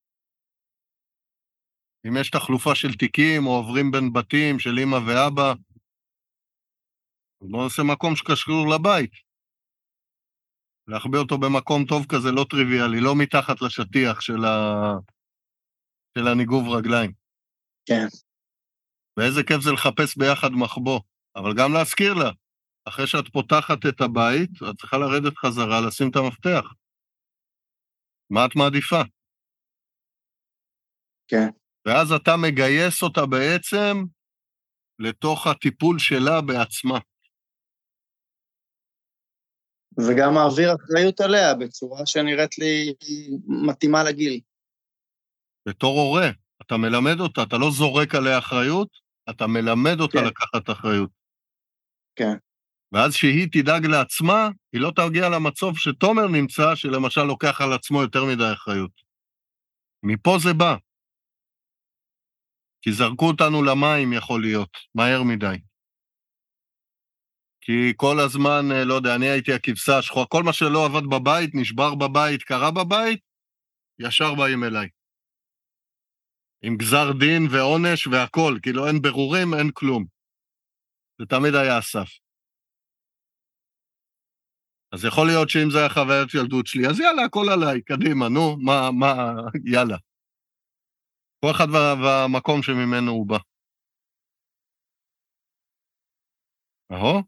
D: אם יש תחלופה של תיקים או עוברים בין בתים של אמא ואבא, אז בואו נעשה מקום שקשור לבית. להחביא אותו במקום טוב כזה לא טריוויאלי, לא מתחת לשטיח של, ה... של הניגוב רגליים.
E: כן.
D: ואיזה כיף זה לחפש ביחד מחבוא, אבל גם להזכיר לה, אחרי שאת פותחת את הבית, את צריכה לרדת חזרה, לשים את המפתח. מה את מעדיפה?
E: כן.
D: ואז אתה מגייס אותה בעצם לתוך הטיפול שלה בעצמה.
E: וגם מעביר אחריות עליה בצורה שנראית לי מתאימה לגיל.
D: בתור הורה, אתה מלמד אותה, אתה לא זורק עליה אחריות, אתה מלמד אותה
E: כן.
D: לקחת אחריות.
E: כן.
D: ואז שהיא תדאג לעצמה, היא לא תגיע למצב שתומר נמצא, שלמשל לוקח על עצמו יותר מדי אחריות. מפה זה בא. כי זרקו אותנו למים, יכול להיות, מהר מדי. כי כל הזמן, אה, לא יודע, אני הייתי הכבשה השחורה, כל מה שלא עבד בבית, נשבר בבית, קרה בבית, ישר באים אליי. עם גזר דין ועונש והכול, כאילו אין ברורים, אין כלום. זה תמיד היה אסף. אז יכול להיות שאם זה היה חוויית ילדות שלי, אז יאללה, הכל עליי, קדימה, נו, מה, מה, יאללה. כל אחד וה- והמקום שממנו הוא בא. אהו.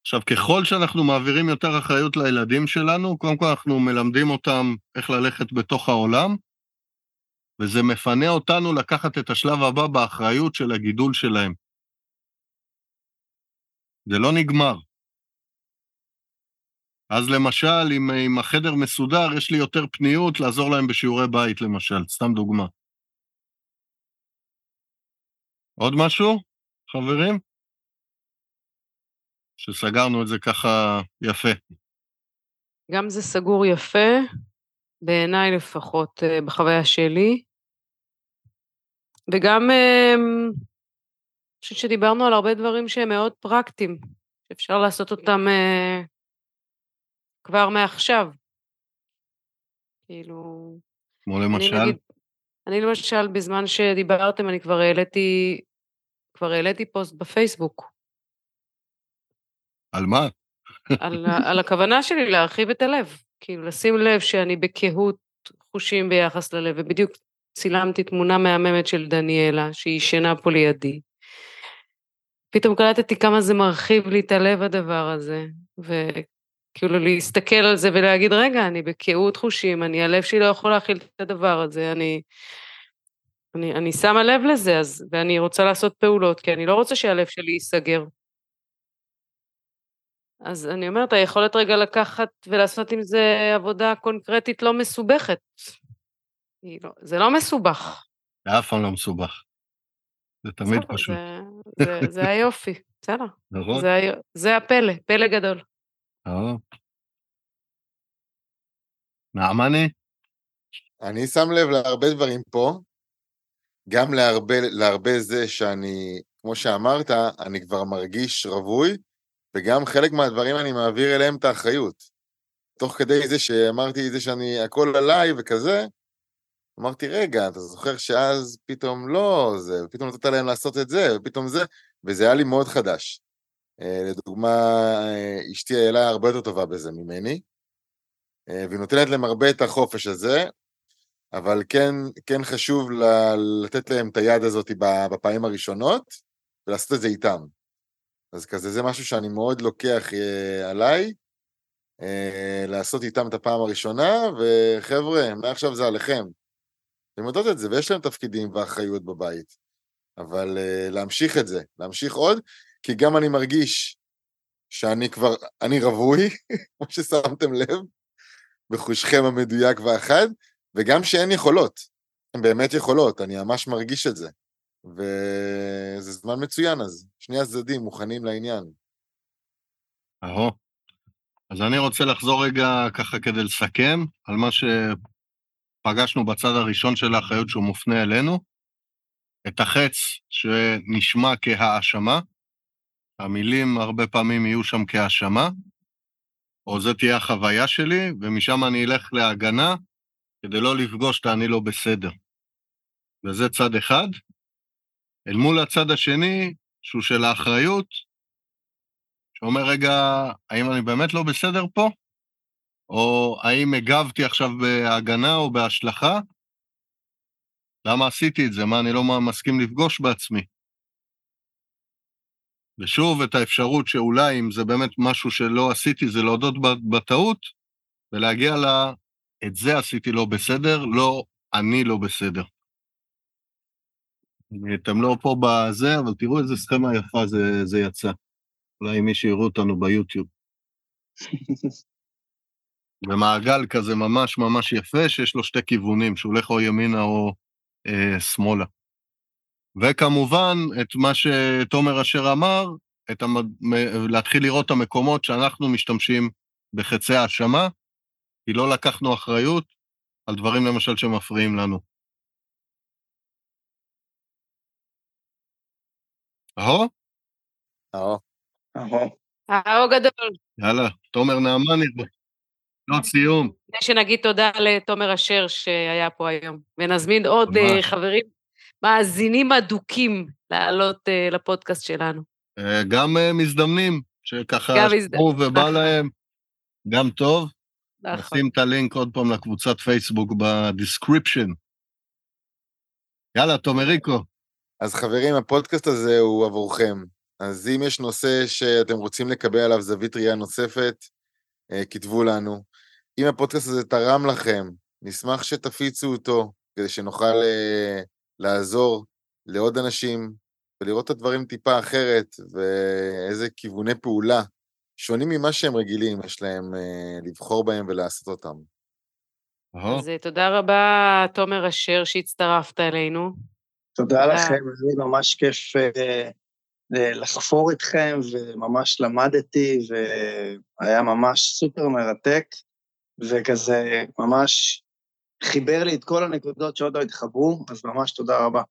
D: עכשיו, ככל שאנחנו מעבירים יותר אחריות לילדים שלנו, קודם כל אנחנו מלמדים אותם איך ללכת בתוך העולם, וזה מפנה אותנו לקחת את השלב הבא באחריות של הגידול שלהם. זה לא נגמר. אז למשל, אם, אם החדר מסודר, יש לי יותר פניות לעזור להם בשיעורי בית, למשל, סתם דוגמה. עוד משהו, חברים? שסגרנו את זה ככה יפה.
C: גם זה סגור יפה, בעיניי לפחות, אה, בחוויה שלי. וגם, אה, אני חושבת שדיברנו על הרבה דברים שהם מאוד פרקטיים, שאפשר לעשות אותם אה, כבר מעכשיו. כאילו,
D: כמו
C: אני
D: למשל,
C: נגיד, אני למשל, בזמן שדיברתם, אני כבר העליתי, כבר העליתי פוסט בפייסבוק
D: על מה?
C: על, על הכוונה שלי להרחיב את הלב. כאילו, לשים לב שאני בקהות חושים ביחס ללב, ובדיוק צילמתי תמונה מהממת של דניאלה, שהיא ישנה פה לידי. פתאום קלטתי כמה זה מרחיב לי את הלב הדבר הזה, וכאילו להסתכל על זה ולהגיד, רגע, אני בקהות חושים, אני, הלב שלי לא יכול להכיל את הדבר הזה, אני, אני, אני שמה לב לזה, אז, ואני רוצה לעשות פעולות, כי אני לא רוצה שהלב שלי ייסגר. אז אני אומרת, היכולת רגע לקחת ולעשות עם זה עבודה קונקרטית לא מסובכת. לא, זה לא מסובך.
D: זה אף פעם לא מסובך. זה תמיד
C: בסדר,
D: פשוט.
C: זה, זה, זה היופי, בסדר.
D: נכון?
C: זה, זה הפלא, פלא גדול.
D: אה. נעמני?
B: אני שם לב להרבה דברים פה, גם להרבה, להרבה זה שאני, כמו שאמרת, אני כבר מרגיש רווי, וגם חלק מהדברים אני מעביר אליהם את האחריות. תוך כדי זה שאמרתי את זה שאני, הכל עליי וכזה, אמרתי, רגע, אתה זוכר שאז פתאום לא זה, ופתאום נתת להם לעשות את זה, ופתאום זה, וזה היה לי מאוד חדש. אה, לדוגמה, אה, אשתי איילה הרבה יותר טובה בזה ממני, אה, והיא נותנת להם הרבה את החופש הזה, אבל כן, כן חשוב ל- לתת להם את היד הזאת בפעמים הראשונות, ולעשות את זה איתם. אז כזה, זה משהו שאני מאוד לוקח אה, עליי, אה, לעשות איתם את הפעם הראשונה, וחבר'ה, מעכשיו זה עליכם. אתם יודעות את זה, ויש להם תפקידים ואחריות בבית. אבל אה, להמשיך את זה, להמשיך עוד, כי גם אני מרגיש שאני כבר, אני רווי, כמו ששמתם לב, בחושכם המדויק והחד, וגם שאין יכולות. הן באמת יכולות, אני ממש מרגיש את זה. וזה זמן מצוין אז, שני הצדדים מוכנים לעניין.
D: אהו. אז אני רוצה לחזור רגע ככה כדי לסכם על מה שפגשנו בצד הראשון של האחריות שהוא מופנה אלינו. את החץ שנשמע כהאשמה, המילים הרבה פעמים יהיו שם כהאשמה, או זו תהיה החוויה שלי, ומשם אני אלך להגנה כדי לא לפגוש את ה"אני לא בסדר". וזה צד אחד. אל מול הצד השני, שהוא של האחריות, שאומר, רגע, האם אני באמת לא בסדר פה? או האם הגבתי עכשיו בהגנה או בהשלכה? למה עשיתי את זה? מה, אני לא מסכים לפגוש בעצמי? ושוב, את האפשרות שאולי אם זה באמת משהו שלא עשיתי, זה להודות בטעות, ולהגיע את זה עשיתי לא בסדר, לא, אני לא בסדר. אתם לא פה בזה, אבל תראו איזה סכמה יפה זה, זה יצא. אולי מי שיראו אותנו ביוטיוב. במעגל כזה ממש ממש יפה, שיש לו שתי כיוונים, שהוא הולך או ימינה או אה, שמאלה. וכמובן, את מה שתומר אשר אמר, את המד... להתחיל לראות את המקומות שאנחנו משתמשים בחצי האשמה, כי לא לקחנו אחריות על דברים למשל שמפריעים לנו. אהו?
B: אהו.
E: אהו.
C: גדול.
D: יאללה, תומר נעמני, לא סיום.
C: לפני שנגיד תודה לתומר אשר שהיה פה היום, ונזמין עוד
D: ממש.
C: אה, חברים מאזינים אדוקים לעלות אה, לפודקאסט שלנו.
D: אה, גם מזדמנים, שככה
C: מזדמנים,
D: ובא. להם, גם טוב.
C: נכון.
D: נשים את הלינק עוד פעם לקבוצת פייסבוק ב description. יאללה, תומריקו.
B: אז חברים, הפודקאסט הזה הוא עבורכם. אז אם יש נושא שאתם רוצים לקבל עליו זווית ראייה נוספת, אה, כתבו לנו. אם הפודקאסט הזה תרם לכם, נשמח שתפיצו אותו, כדי שנוכל אה, לעזור לעוד אנשים ולראות את הדברים טיפה אחרת, ואיזה כיווני פעולה שונים ממה שהם רגילים, יש להם אה, לבחור בהם ולעשות אותם.
C: אז אה, תודה רבה, תומר אשר, שהצטרפת אלינו.
E: תודה. לכם, זה ממש כיף אה, לחפור איתכם, וממש למדתי, והיה ממש סופר מרתק, וכזה ממש חיבר לי את כל הנקודות שעוד לא התחברו, אז ממש תודה רבה.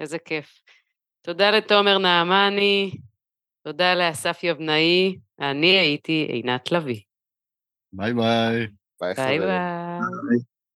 C: איזה כיף. תודה לתומר נעמני, תודה לאסף יבנאי, אני הייתי עינת לביא.
D: ביי ביי.
B: ביי
C: ביי
B: חברים.
C: ביי.
E: ביי.